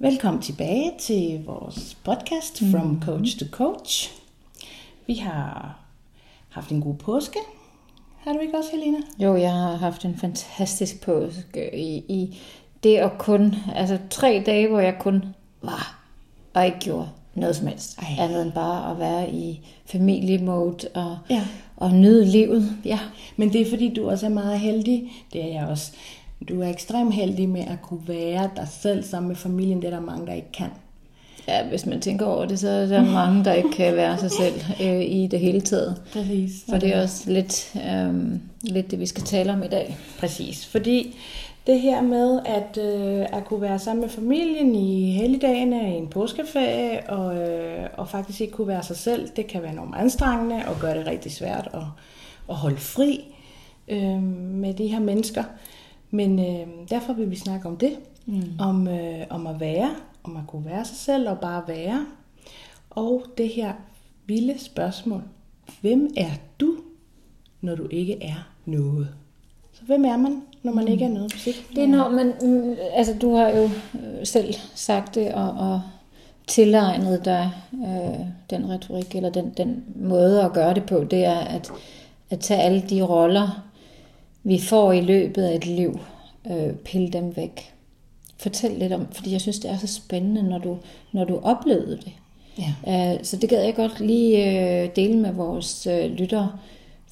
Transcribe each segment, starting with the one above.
Velkommen tilbage til vores podcast From mm. Coach to Coach. Vi har haft en god påske. Har du ikke også, Helena? Jo, jeg har haft en fantastisk påske i, i det at kun, altså tre dage, hvor jeg kun var og ikke gjorde noget som helst. Ej. Andet end bare at være i familiemode og, ja. og nyde livet. Ja. Men det er fordi, du også er meget heldig. Det er jeg også. Du er ekstremt heldig med at kunne være dig selv sammen med familien. Det er der mange, der ikke kan. Ja, hvis man tænker over det, så er der mange, der ikke kan være sig selv øh, i det hele taget. Præcis. For det er også lidt, øh, lidt det, vi skal tale om i dag. Præcis, fordi det her med at, øh, at kunne være sammen med familien i helligdagene, i en påskeferie, og, øh, og faktisk ikke kunne være sig selv, det kan være enormt anstrengende og gøre det rigtig svært at, at holde fri øh, med de her mennesker. Men øh, derfor vil vi snakke om det, mm. om, øh, om at være, om at kunne være sig selv og bare være. Og det her vilde spørgsmål, hvem er du, når du ikke er noget? Så hvem er man, når man mm. ikke er noget musik? Det er når man, mm, altså du har jo øh, selv sagt det, og, og tilegnet dig øh, den retorik, eller den, den måde at gøre det på, det er at, at tage alle de roller, vi får i løbet af et liv, øh, pille dem væk. Fortæl lidt om, fordi jeg synes, det er så spændende, når du, når du oplevede det. Ja. Øh, så det gad jeg godt lige øh, dele med vores øh, lyttere,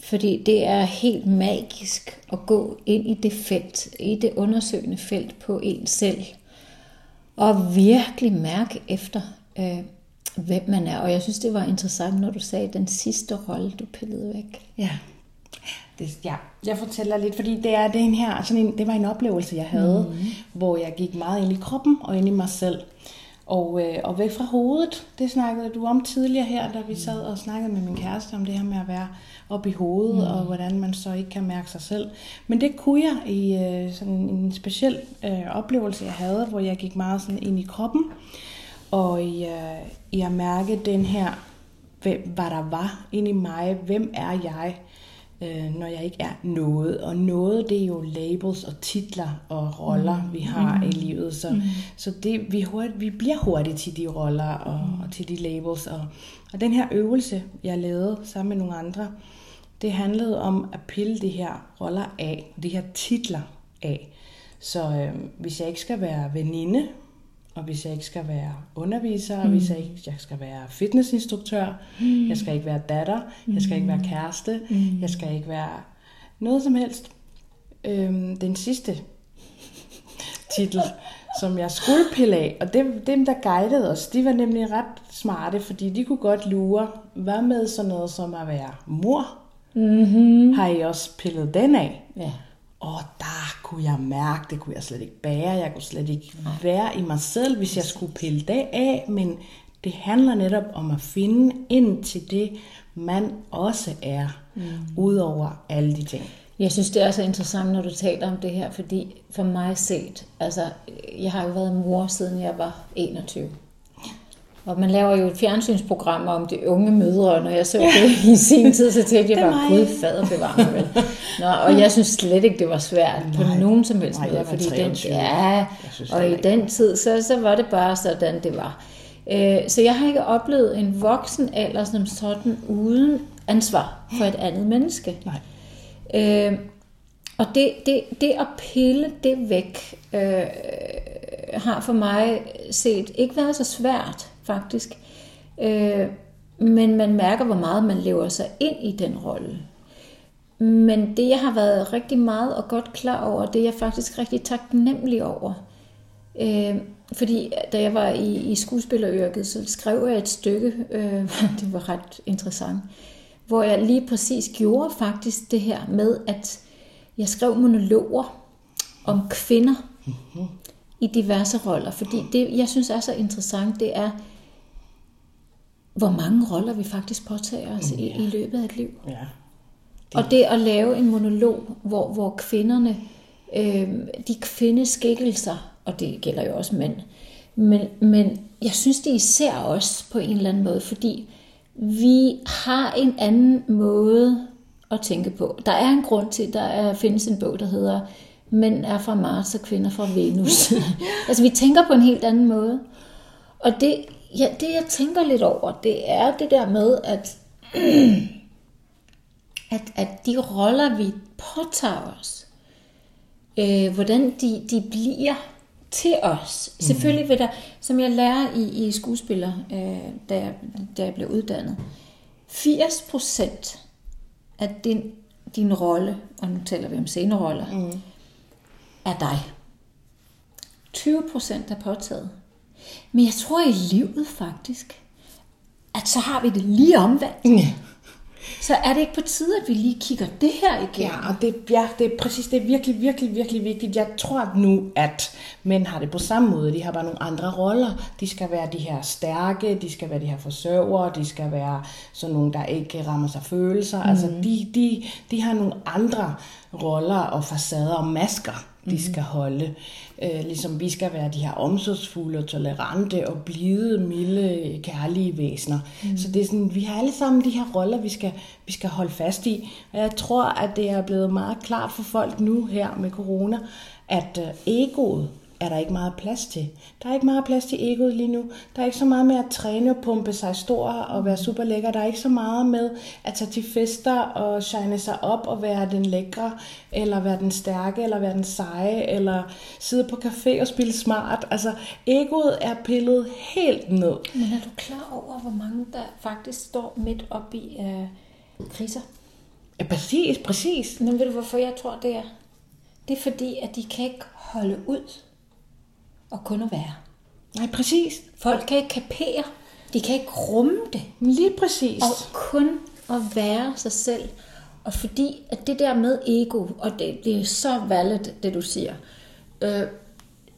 fordi det er helt magisk at gå ind i det felt, i det undersøgende felt på en selv, og virkelig mærke efter, øh, hvem man er. Og jeg synes, det var interessant, når du sagde den sidste rolle, du pillede væk. Ja. Det, ja, jeg fortæller lidt, fordi det er den her, sådan en, det var en oplevelse, jeg havde, mm. hvor jeg gik meget ind i kroppen og ind i mig selv. Og, øh, og væk fra hovedet, det snakkede du om tidligere her, da vi sad og snakkede med min kæreste om det her med at være op i hovedet, mm. og hvordan man så ikke kan mærke sig selv. Men det kunne jeg i øh, sådan en speciel øh, oplevelse, jeg havde, hvor jeg gik meget sådan ind i kroppen, og i, øh, i at mærke den her, hvem, hvad der var inde i mig, hvem er jeg, øh, når jeg ikke er noget. Og noget, det er jo labels og titler og roller, mm. vi har mm. i livet. Så, mm. så det, vi, hurtigt, vi bliver hurtigt til de roller og, mm. og til de labels. Og, og den her øvelse, jeg lavede sammen med nogle andre, det handlede om at pille de her roller af, de her titler af. Så øh, hvis jeg ikke skal være veninde, og hvis jeg ikke skal være underviser, mm. hvis jeg ikke jeg skal være fitnessinstruktør, mm. jeg skal ikke være datter, jeg skal ikke være mm. kæreste, mm. jeg skal ikke være noget som helst. Øhm, den sidste titel, som jeg skulle pille af, og dem, dem der guidede os, de var nemlig ret smarte, fordi de kunne godt lure, hvad med sådan noget som at være mor? Mm-hmm. Har I også pillet den af? Ja og der kunne jeg mærke, det kunne jeg slet ikke bære, jeg kunne slet ikke være i mig selv, hvis jeg skulle pille det af, men det handler netop om at finde ind til det, man også er, mm. udover alle de ting. Jeg synes, det er så interessant, når du taler om det her, fordi for mig set, altså, jeg har jo været mor, siden jeg var 21. Og man laver jo et fjernsynsprogram om de unge mødre, når jeg så det i sin tid, så tænkte jeg bare, gud fader bevar mig vel. Nå, og jeg synes slet ikke, det var svært på nej, nogen som helst måde, fordi den, ja, og i den tid, så, så var det bare sådan, det var. Øh, så jeg har ikke oplevet en voksen alder som sådan, uden ansvar for et andet menneske. Nej. Øh, og det, det, det at pille det væk, øh, har for mig set ikke været så svært faktisk. Øh, men man mærker, hvor meget man lever sig ind i den rolle. Men det, jeg har været rigtig meget og godt klar over, det er jeg faktisk rigtig taknemmelig over. Øh, fordi da jeg var i, i skuespilleryrket, så skrev jeg et stykke, øh, det var ret interessant, hvor jeg lige præcis gjorde faktisk det her med, at jeg skrev monologer om kvinder mm-hmm. i diverse roller. Fordi det, jeg synes er så interessant, det er, hvor mange roller vi faktisk påtager os ja. i, i løbet af et liv. Ja. Det. Og det at lave en monolog, hvor, hvor kvinderne, øh, de kvindeskikkelser, og det gælder jo også mænd, men, men jeg synes det især også på en eller anden måde, fordi vi har en anden måde at tænke på. Der er en grund til, der er, findes en bog, der hedder mænd er fra Mars og kvinder fra Venus. altså vi tænker på en helt anden måde. Og det, ja, det jeg tænker lidt over, det er det der med, at, at, at de roller, vi påtager os, øh, hvordan de, de bliver til os. Mm. Selvfølgelig vil der, som jeg lærer i, i skuespiller, øh, da, jeg, da jeg blev uddannet, 80 procent af din, din rolle, og nu taler vi om sceneroller, mm. er dig. 20 procent er påtaget. Men jeg tror i livet faktisk, at så har vi det lige omvendt. Ja. Så er det ikke på tide, at vi lige kigger det her igen? Ja, og det, ja, det er præcis, det er virkelig, virkelig, virkelig vigtigt. Jeg tror nu, at mænd har det på samme måde. De har bare nogle andre roller. De skal være de her stærke, de skal være de her forsørgere, de skal være sådan nogle, der ikke rammer sig følelser. Mm. Altså, de, de, de har nogle andre roller og facader og masker de mhm. skal holde. Øh, ligesom vi skal være de her omsorgsfulde, tolerante og blide, milde, kærlige væsener. Mm. Så det er sådan, vi har alle sammen de her roller, vi skal, vi skal holde fast i. Og jeg tror, at det er blevet meget klart for folk nu her med corona, at øh, egoet er der ikke meget plads til. Der er ikke meget plads til egoet lige nu. Der er ikke så meget med at træne og pumpe sig stor og være super lækker. Der er ikke så meget med at tage til fester og shine sig op og være den lækre, eller være den stærke, eller være den seje, eller sidde på café og spille smart. Altså, egoet er pillet helt ned. Men er du klar over, hvor mange der faktisk står midt op i uh, kriser? Ja, præcis, præcis. Men ved du, hvorfor jeg tror, det er? Det er fordi, at de kan ikke holde ud og kun at være. Nej, præcis. Folk kan ikke kapere. De kan ikke rumme det. Lige præcis. Og kun at være sig selv. Og fordi at det der med ego, og det, det er så valid, det du siger. Øh,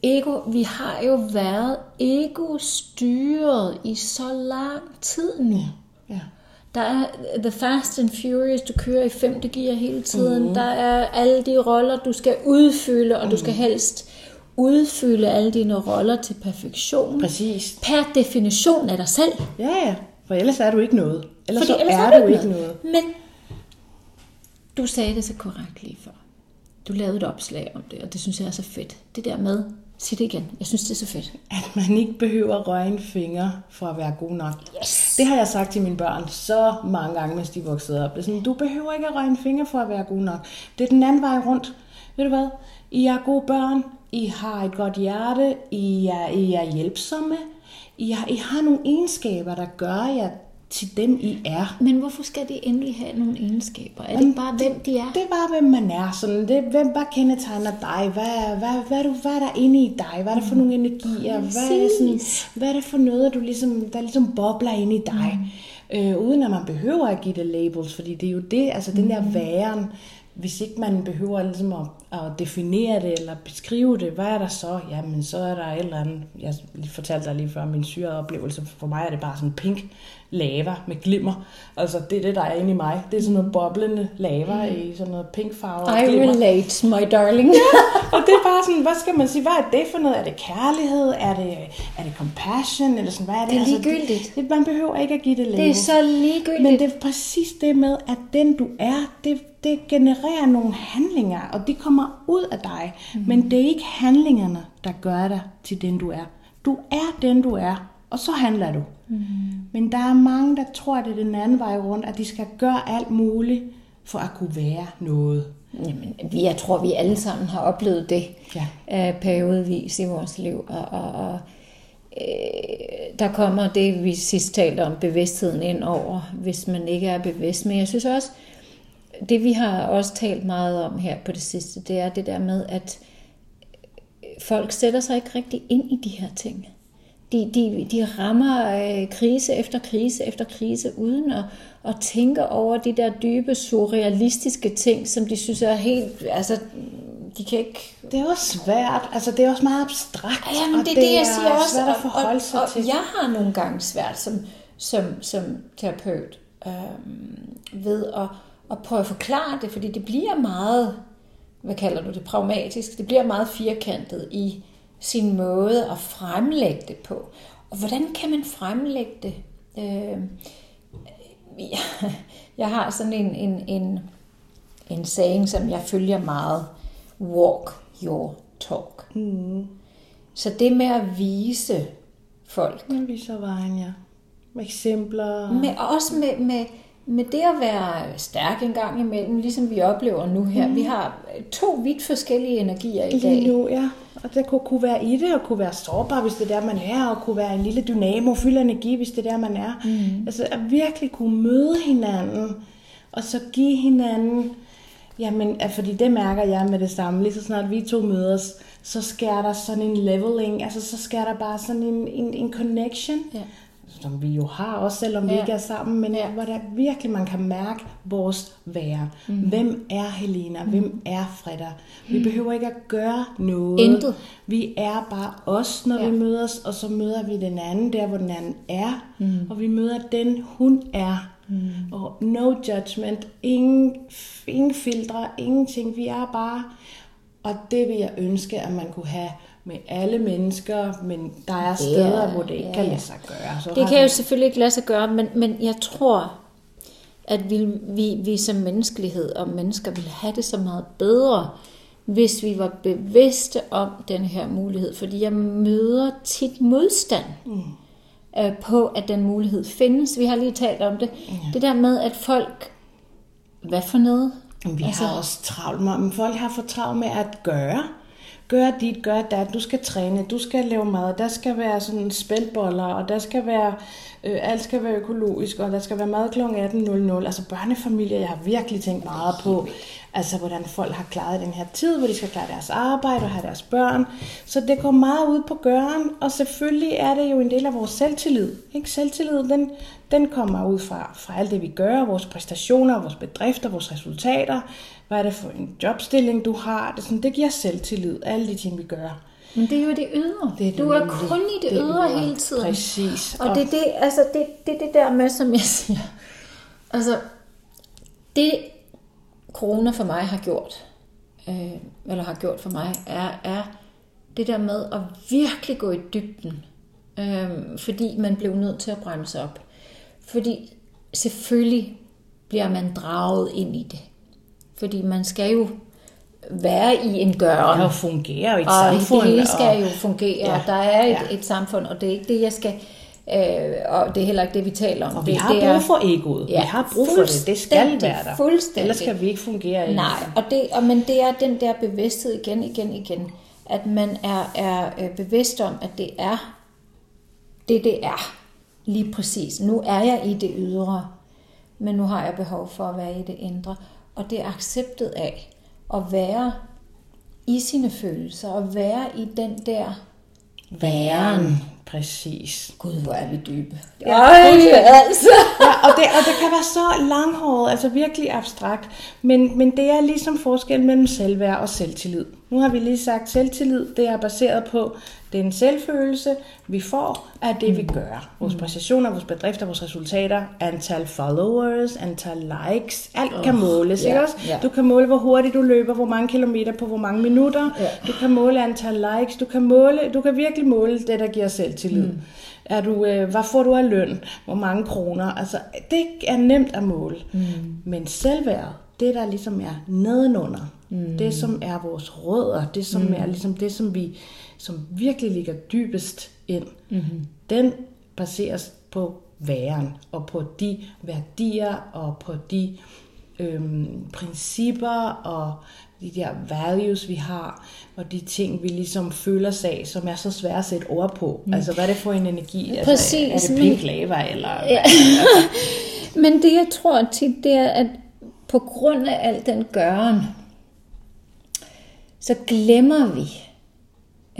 ego, vi har jo været ego-styret i så lang tid nu. Ja. Der er The Fast and Furious, du kører i femte gear hele tiden. Mm. Der er alle de roller, du skal udfylde, og mm. du skal mhm. helst udfylde alle dine roller til perfektion. Præcis. Per definition af dig selv. Ja, ja. For ellers er du ikke noget. Ellers, Fordi ellers er, er du ikke noget. noget. Men du sagde det så korrekt lige før. Du lavede et opslag om det, og det synes jeg er så fedt. Det der med, sig det igen, jeg synes det er så fedt. At man ikke behøver at røre en finger for at være god nok. Yes. Det har jeg sagt til mine børn så mange gange, mens de voksede op. Det er sådan, du behøver ikke at røre en finger for at være god nok. Det er den anden vej rundt. Ved du hvad? I er gode børn. I har et godt hjerte, I er, I er hjælpsomme, I har, I har nogle egenskaber, der gør jer til dem, I er. Men hvorfor skal de endelig have nogle egenskaber? Er det bare, hvem de er? Det er bare, hvem man er. Sådan. Det, hvem, hvad kendetegner dig? Hvad, hvad, hvad, hvad, hvad er der inde i dig? Hvad er der for nogle energier? Hvad er, sådan, hvad er det for noget, du ligesom, der ligesom bobler inde i dig? Mm. Øh, uden at man behøver at give det labels, fordi det er jo det, altså den der mm. væren, hvis ikke man behøver ligesom at, at definere det eller beskrive det, hvad er der så? Jamen, så er der et eller andet, jeg fortalte dig lige før, min syrede oplevelse, for mig er det bare sådan pink lava med glimmer. Altså, det er det, der er inde i mig. Det er sådan noget boblende lava mm. i sådan noget pink farve. I glimmer. relate, my darling. ja, og det er bare sådan, hvad skal man sige, hvad er det for noget? Er det kærlighed? Er det, er det compassion? Eller sådan, hvad er det? Det er ligegyldigt. Altså, det, det, man behøver ikke at give det label. Det er så ligegyldigt. Men det er præcis det med, at den du er, det, det genererer nogle handlinger, og de kommer ud af dig. Mm. Men det er ikke handlingerne, der gør dig til den du er. Du er den du er, og så handler du. Mm. Men der er mange, der tror, at det er den anden vej rundt, at de skal gøre alt muligt for at kunne være noget. Jamen, jeg tror, vi alle sammen har oplevet det ja. uh, periodevis i vores liv. Og, og, og øh, der kommer det, vi sidst talte om, bevidstheden ind over, hvis man ikke er bevidst. Men jeg synes også, det vi har også talt meget om her på det sidste, det er det der med, at folk sætter sig ikke rigtig ind i de her ting. De, de, de rammer øh, krise efter krise efter krise, uden at, at tænke over de der dybe, surrealistiske ting, som de synes er helt... Altså, de kan ikke... Det er også svært. Altså, det er også meget abstrakt. Ja, men det, det, det jeg siger også. Svært at forholde sig og, og, til. jeg har nogle gange svært som, som, som terapeut øh, ved at og prøve at forklare det, fordi det bliver meget, hvad kalder du det, pragmatisk, det bliver meget firkantet i sin måde at fremlægge det på. Og hvordan kan man fremlægge det? Øh, jeg, jeg har sådan en, en, en, en saying, som jeg følger meget, walk your talk. Mm. Så det med at vise folk, Man viser vejen, ja. Med eksempler. med, og også med, med, med det at være stærk en gang imellem, ligesom vi oplever nu her. Mm. Vi har to vidt forskellige energier i dag. Lige nu, ja. Og det kunne, kunne være i det, og kunne være sårbar, hvis det er der, man er, og kunne være en lille dynamo, fylde af energi, hvis det er der, man er. Mm. Altså at virkelig kunne møde hinanden, og så give hinanden, jamen, fordi det mærker jeg med det samme, lige så snart vi to mødes, så sker der sådan en leveling, altså så sker der bare sådan en, en, en connection, Ja. Som vi jo har også, selvom vi Ja. ikke er sammen, men Ja. hvor der virkelig man kan mærke vores være. Mm. Hvem er Helena? Hvem er Freda? Vi behøver ikke at gøre noget. Intet. Vi er bare os, når ja. vi mødes, og så møder vi den anden der, hvor den anden er. Mm. Og vi møder den, hun er. Mm. Og no judgment, ingen, ingen filtre, ingenting. Vi er bare, og det vil jeg ønske, at man kunne have med alle mennesker, men der er steder, Ja, hvor det ikke ja, kan lade sig gøre. Så Det kan jo selvfølgelig ikke lade sig gøre, men, men jeg tror, at vi, vi, vi som menneskelighed og mennesker ville have det så meget bedre, hvis vi var bevidste om den her mulighed. Fordi jeg møder tit modstand mm. øh, på, at den mulighed findes. Vi har lige talt om det. Ja. Det der med, at folk... Hvad for noget? Vi altså, har også travlt med, men folk har for travlt med at gøre. Gør dit, gør dat. Du skal træne, du skal lave mad, der skal være sådan spældboller, og der skal være, øh, alt skal være økologisk, og der skal være mad kl. 18.00. Altså børnefamilier, jeg har virkelig tænkt meget på, altså hvordan folk har klaret den her tid, hvor de skal klare deres arbejde og have deres børn. Så det går meget ud på gøren, og selvfølgelig er det jo en del af vores selvtillid. Ikke? Selvtillid, den, den kommer ud fra, fra alt det, vi gør, vores præstationer, vores bedrifter, vores resultater. Hvad er det for en jobstilling, du har? Det, sådan, det giver selvtillid, alle de ting, vi gør. Men det er jo det ydre. Det er du er kun i det, det ydre ydre. hele tiden. Præcis. Og Og- det er det, altså det, det, det der med, som jeg siger. Altså, det corona for mig har gjort, øh, eller har gjort for mig, er, er det der med at virkelig gå i dybden. Øh, fordi man blev nødt til at bremse op. Fordi selvfølgelig bliver man draget ind i det. Fordi man skal jo være i en gøren. og fungere i et Og samfund. det hele skal og, jo fungere, ja, Ja, og der er et, ja. et samfund, og det er ikke det, jeg skal... Øh, og det er heller ikke det, vi taler om. og vi det, har det brug for egoet. Ja, vi har brug for det. Det skal være der. fuldstændig. Ellers kan vi ikke fungere Nej, og det, og, men det er den der bevidsthed igen, igen, igen. At man er, er øh, bevidst om, at det er det, det er. Lige præcis. Nu er jeg i det ydre, men nu har jeg behov for at være i det indre. Og det er acceptet af at være i sine følelser, og være i den der væren. Præcis. Gud, hvor er vi dybe. Ja, fuldstændig. altså. Ja, og det, og det kan være så langhåret, altså virkelig abstrakt. Men, men det er ligesom forskel mellem selvværd og selvtillid. Nu har vi lige sagt, selvtillid det er baseret på den selvfølelse, vi får af det, vi gør. Vores præstationer, vores bedrifter, vores resultater, antal followers, antal likes, alt kan måles, ja, ikke også? ja. Du kan måle, hvor hurtigt du løber, hvor mange kilometer på hvor mange minutter. Ja. Du kan måle antal likes, du kan, måle, du kan virkelig måle det, der giver selvtillid. Mm. Er du, øh, hvad får du af løn? Hvor mange kroner? Altså, det er nemt at måle. Mm. Men selvværd, det der ligesom er nedenunder, mm. det som er vores rødder, det som mm. er ligesom det, som vi som virkelig ligger dybest ind, mm-hmm. den baseres på væren og på de værdier og på de øhm, principper og de der values, vi har, og de ting, vi ligesom føler sig af, som er så svære at sætte ord på. Mm. Altså, hvad er det for en energi? Altså, Præcis, er det men- pink lava, eller Ja. Men det jeg tror tit, det er, at på grund af al den gøren, så glemmer vi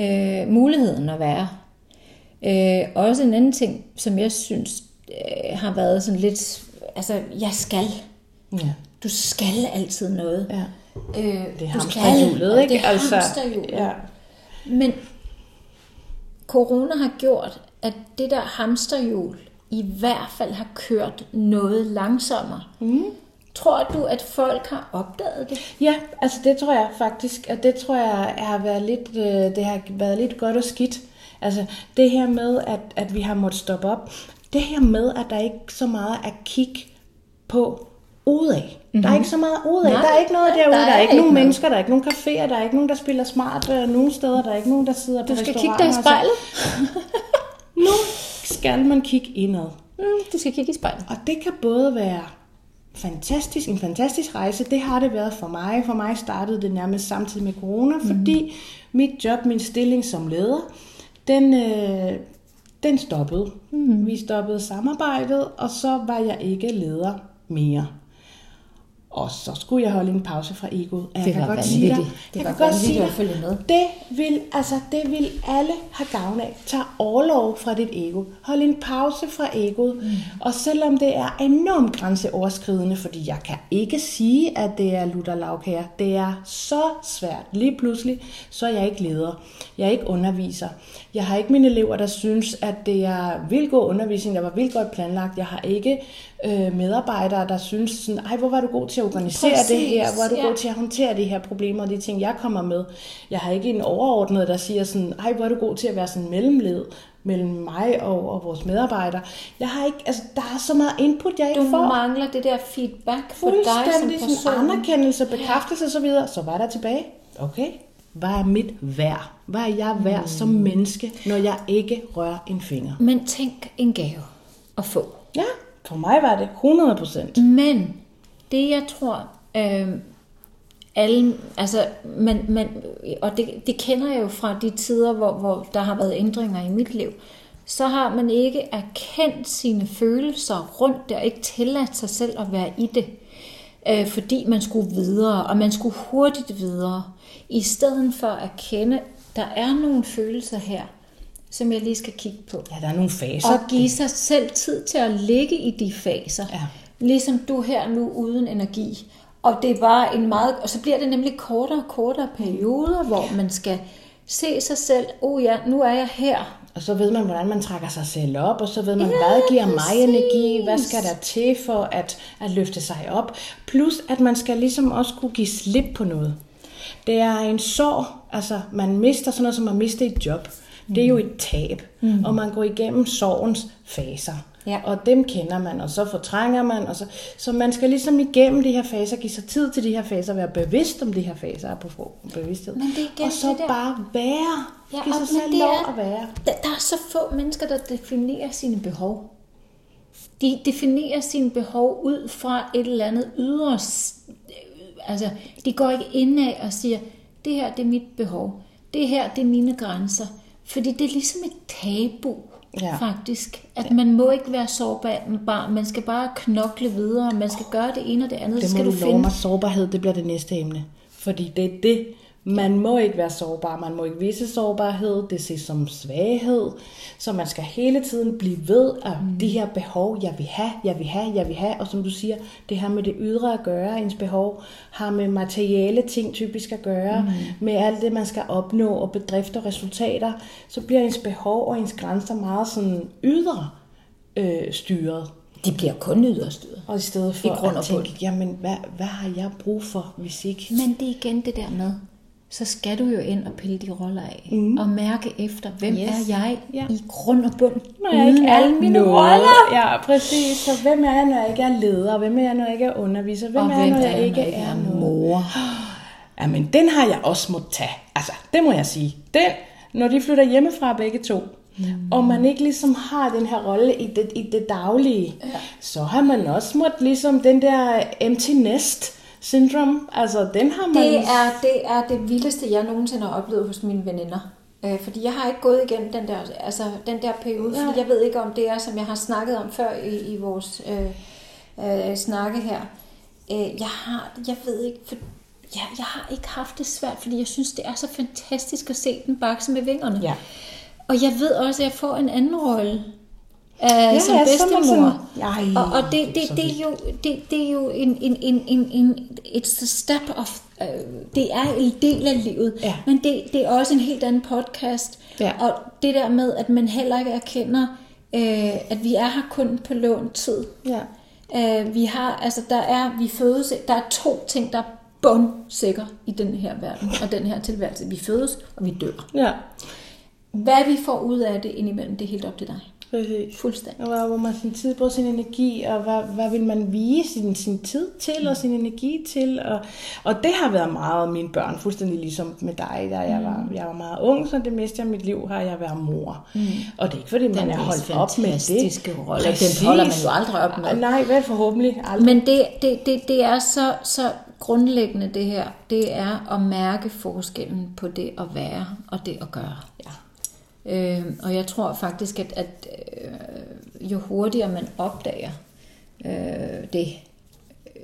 øh, muligheden at være. Øh, også en anden ting, som jeg synes øh, har været sådan lidt, altså jeg skal. Ja. Du skal altid noget. ja. Øh, Det er hamsterhjulet, ikke? Det er altså, hamsterhjulet. ja. Men corona har gjort, at det der hamsterhjul i hvert fald har kørt noget langsommere. Mm. Tror du, at folk har opdaget det? Ja, altså det tror jeg faktisk, og det tror jeg har været lidt, øh, det har været lidt godt og skidt. Altså det her med, at, at vi har måttet stoppe op. Det her med, at der ikke så meget er kig på ud af. Mm-hmm. Der er ikke så meget ud af. Nej, der er ikke noget derude. der Der er, er ikke ikke nogen noget. mennesker, der er ikke nogen caféer, der er ikke nogen, der spiller smart øh, nogen steder. Der er ikke nogen, der sidder på Du skal kigge dig i spejlet. Nu skal man kigge indad. Mm, du skal kigge i spejlet. Og det kan både være fantastisk, en fantastisk rejse. Det har det været for mig. For mig startede det nærmest samtidig med corona, mm. fordi mit job, min stilling som leder, den, øh, den stoppede. Mm. Vi stoppede samarbejdet, og så var jeg ikke leder mere. Og så skulle jeg holde en pause fra egoet. Jeg Det kan var godt sige dig, vanvittigt. Det jeg var kan godt sige at dig, følge med. det vil, altså, det vil alle have gavn af. Tag overlov fra dit ego. Hold en pause fra egoet. Mm. Og selvom det er enormt grænseoverskridende, fordi jeg kan ikke sige, at det er lutter lavkager. Det er så svært. Lige pludselig, så er jeg ikke leder. Jeg er ikke underviser. Jeg har ikke mine elever, der synes, at det er vildt god undervisning, der var vildt godt planlagt. Jeg har ikke øh, medarbejdere, der synes sådan, ej, hvor var du god til at organisere Præcis, det her, hvor er du ja. god til at håndtere de her problemer og de ting, jeg kommer med. Jeg har ikke en overordnet, der siger sådan, ej, hvor er du god til at være sådan mellemled mellem mig og, og vores medarbejdere. Jeg har ikke, altså, der er så meget input, jeg ikke Du får. mangler det der feedback for dig som Fuldstændig person. anerkendelse, bekræftelse og så videre. Så var der tilbage. Okay, hvad er mit værd? Hvad er jeg værd som menneske, når jeg ikke rører en finger? Men tænk en gave at få. Ja, for mig var det 100 procent. Men det jeg tror, øh, alle, altså, man, man, og det, det kender jeg jo fra de tider, hvor, hvor der har været ændringer i mit liv, så har man ikke erkendt sine følelser rundt der, ikke tilladt sig selv at være i det, øh, fordi man skulle videre, og man skulle hurtigt videre, i stedet for at erkende, der er nogle følelser her, som jeg lige skal kigge på. Ja, der er nogle faser. Og give sig selv tid til at ligge i de faser. Ja. Ligesom du her nu uden energi. Og det er bare en meget, og så bliver det nemlig kortere og kortere perioder, hvor man skal se sig selv, oh ja, nu er jeg her. Og så ved man, hvordan man trækker sig selv op, og så ved man, ja, hvad giver mig præcis. energi, hvad skal der til for at, at løfte sig op. Plus, at man skal ligesom også kunne give slip på noget. Det er en sorg, altså man mister sådan noget som at miste et job. Det er jo et tab, mm. og man går igennem sorgens faser. Ja. Og dem kender man, og så fortrænger man. Og så, så man skal ligesom igennem de her faser, give sig tid til de her faser, være bevidst om de her faser, på bevidsthed. Men det er igen og så det der- bare være. Ja, Giv og- sig selv lov er- at være. Der, der er så få mennesker, der definerer sine behov. De definerer sine behov ud fra et eller andet ydre... Altså, de går ikke indad og siger, det her det er mit behov. Det her det er mine grænser. Fordi det er ligesom et tabu, Ja. ja. faktisk. At man må ikke være sårbar. Man skal bare knokle videre. Man skal gøre det ene og det andet. Det må skal du du love finde mig. Sårbarhed, det bliver det næste emne. Fordi det er det. Man må ikke være sårbar. Man må ikke vise sårbarhed. Det ses som svaghed. Så man skal hele tiden blive ved at de her behov, jeg vil have, jeg vil have, jeg vil have. Og som du siger, det her med det ydre at gøre, ens behov, har med materiale ting typisk at gøre. Mm. Med alt det, man skal opnå og bedrifter og resultater. Så bliver ens behov og ens grænser meget sådan ydre øh, styret. De bliver kun yderstyret. Og i stedet for I grund at tænke, jamen hvad, hvad har jeg brug for, hvis ikke... Men det er igen det der med, så skal du jo ind og pille de roller af. Mm. Og mærke efter, hvem Yes. er jeg Ja. i grund og bund. Når jeg ikke er alle mine noget. roller. Ja, præcis. Så hvem er jeg, når jeg ikke er leder? Hvem er jeg, når jeg ikke er underviser? Hvem Og er jeg, når hvem jeg ikke er noget? mor? Jamen, den har jeg også måttet tage. Altså, det må jeg sige. Den, når de flytter hjemmefra begge to, mm. og man ikke ligesom har den her rolle i det, i det daglige, ja. så har man også måttet ligesom den der empty nest syndrome, altså den har man... Det er, det er det vildeste, jeg nogensinde har oplevet hos mine veninder. Øh, fordi jeg har ikke gået igennem den der, altså, den der periode, Nej. fordi jeg ved ikke, om det er, som jeg har snakket om før i, i vores øh, øh, snakke her. Øh, jeg har, jeg ved ikke, for, ja, jeg har ikke haft det svært, fordi jeg synes, det er så fantastisk at se den bakse med vingerne. Ja. Og jeg ved også, at jeg får en anden rolle øh, Ja, som ja, bedstemor. sådan, og, og det, det, det, er jo, det, det er jo en, en, en, en, en it's a step of, øh, det er en del af livet, Ja. men det, det er også en helt anden podcast. Ja. Og det der med, at man heller ikke erkender, øh, at vi er her kun på lånt tid. Ja. Øh, vi har, altså der er, vi fødes, der er to ting, der er bundsikker i den her verden, og den her tilværelse. Vi fødes, og vi dør. ja. Hvad vi får ud af det indimellem, det er helt op til dig. Præcis. Fuldstændig. Og hvor, man sin tid bruger sin energi, og hvad, hvad vil man vise sin, sin tid til, og sin energi til. Og, og det har været meget mine børn, fuldstændig ligesom med dig, da jeg var, jeg var meget ung, så det meste af mit liv har jeg været mor. Mm. Og det er ikke fordi, man Den er holdt op med det. rolle. Den holder man jo aldrig op med. Nej, vel forhåbentlig aldrig. Men det, det, det, det er så, så grundlæggende det her. Det er at mærke forskellen på det at være og det at gøre. Ja. Øh, og jeg tror faktisk, at, at øh, jo hurtigere man opdager øh, det,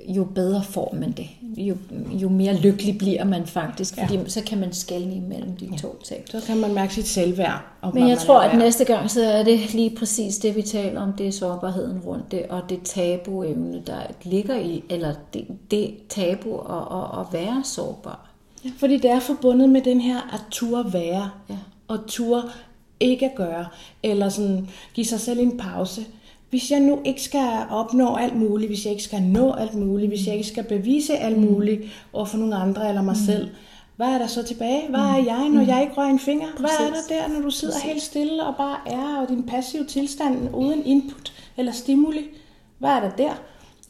jo bedre får man det. Jo, jo mere lykkelig bliver man faktisk, fordi så kan man skelne imellem de to ting. Så kan man mærke sit selvværd. Og Men jeg tror, at værd. næste gang, så er det lige præcis det, vi taler om. Det er sårbarheden rundt det, og det tabuemne, der ligger i, eller det, det tabu at, at, at være sårbar. Ja, fordi det er forbundet med den her at turde være, Ja. og turde ikke at gøre, eller sådan give sig selv en pause. Hvis jeg nu ikke skal opnå alt muligt, hvis jeg ikke skal nå alt muligt, hvis jeg ikke skal bevise alt muligt over for nogle andre eller mig selv, hvad er der så tilbage? Hvad er jeg, når jeg ikke rører en finger? Hvad er der der, når du sidder helt stille og bare er, og din passive tilstand uden input eller stimuli? Hvad er der der?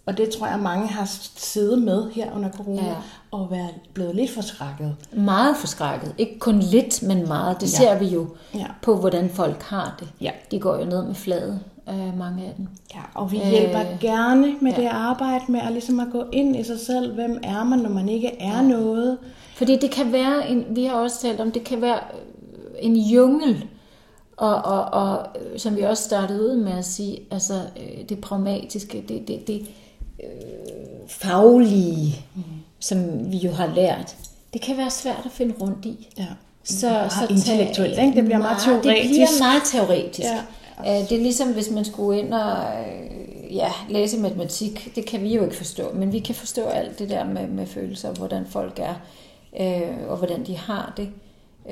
Og det tror jeg, mange har siddet med her under corona, Ja. og været blevet lidt forskrækket. Meget forskrækket. Ikke kun lidt, men meget. Det ser vi jo Ja. på, hvordan folk har det. Ja. De går jo ned med fladet, øh, mange af dem. Ja, og vi hjælper Øh, gerne med det arbejde med at, ligesom at gå ind i sig selv. Hvem er man, når man ikke er noget? Fordi det kan være, en, vi har også talt om, det kan være øh, en jungel, og, og, og øh, som vi også startede ud med at sige, altså øh, det pragmatiske, det, det, det øh, faglige, mm. som vi jo har lært, det kan være svært at finde rundt i. Ja. Så, Meget så intellektuelt, ikke? Det bliver meget Det bliver teoretisk. meget teoretisk. Ja. Øh, Det er ligesom, hvis man skulle ind og øh, ja, læse matematik. Det kan vi jo ikke forstå, men vi kan forstå alt det der med, med følelser, hvordan folk er, øh, og hvordan de har det.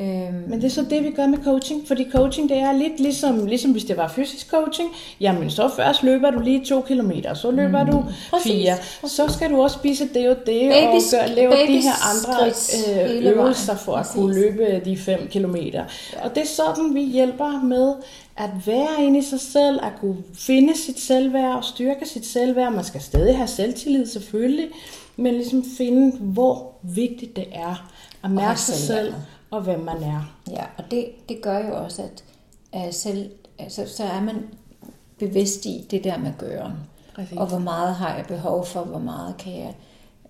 Øh, Men det er så det, vi gør med coaching. Fordi coaching, det er lidt ligesom, ligesom hvis det var fysisk coaching. Jamen, så først løber du lige to kilometer, så løber du Præcis, fire. Så skal du også spise det og det, Baby- og gøre, lave de her andre øh, øvelser for at Præcis. kunne løbe de fem kilometer. Og det er sådan, vi hjælper med at være inde i sig selv, at kunne finde sit selvværd og styrke sit selvværd. Man skal stadig have selvtillid selvfølgelig, men ligesom finde, hvor vigtigt det er at mærke sig selvværd. Og hvem man er. Ja, og det, det gør jo også, at, at selv, altså, så er man bevidst i det der med gøren. Præcis. Og hvor meget har jeg behov for, hvor meget kan jeg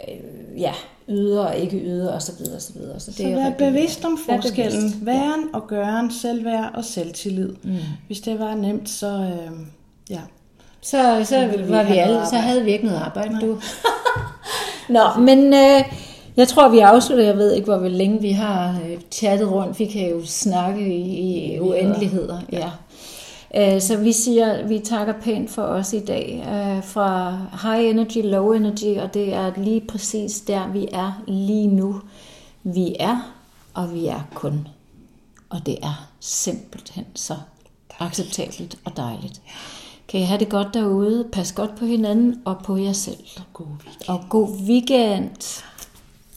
øh, ja, yde og ikke yde, og så videre, så videre. Så det Så er vær bevidst om forskellen. bevidst, Væren og gøren, selvværd og selvtillid. Mm. Hvis det var nemt, så øh, ja. Så, så ville vi var vi alle, så havde vi ikke noget arbejde, du. Nå, men øh, jeg tror, vi afslutter. Jeg ved ikke, hvor længe vi har øh, chattet rundt. Vi kan jo snakke i, i uendeligheder. Ja. Øh, Så vi siger, vi takker pænt for os i dag øh, fra high energy, low energy, og det er lige præcis der, vi er lige nu. Vi er, og vi er kun. Og det er simpelthen så acceptabelt og dejligt. Kan I have det godt derude? Pas godt på hinanden og på jer selv. God weekend. Og god weekend.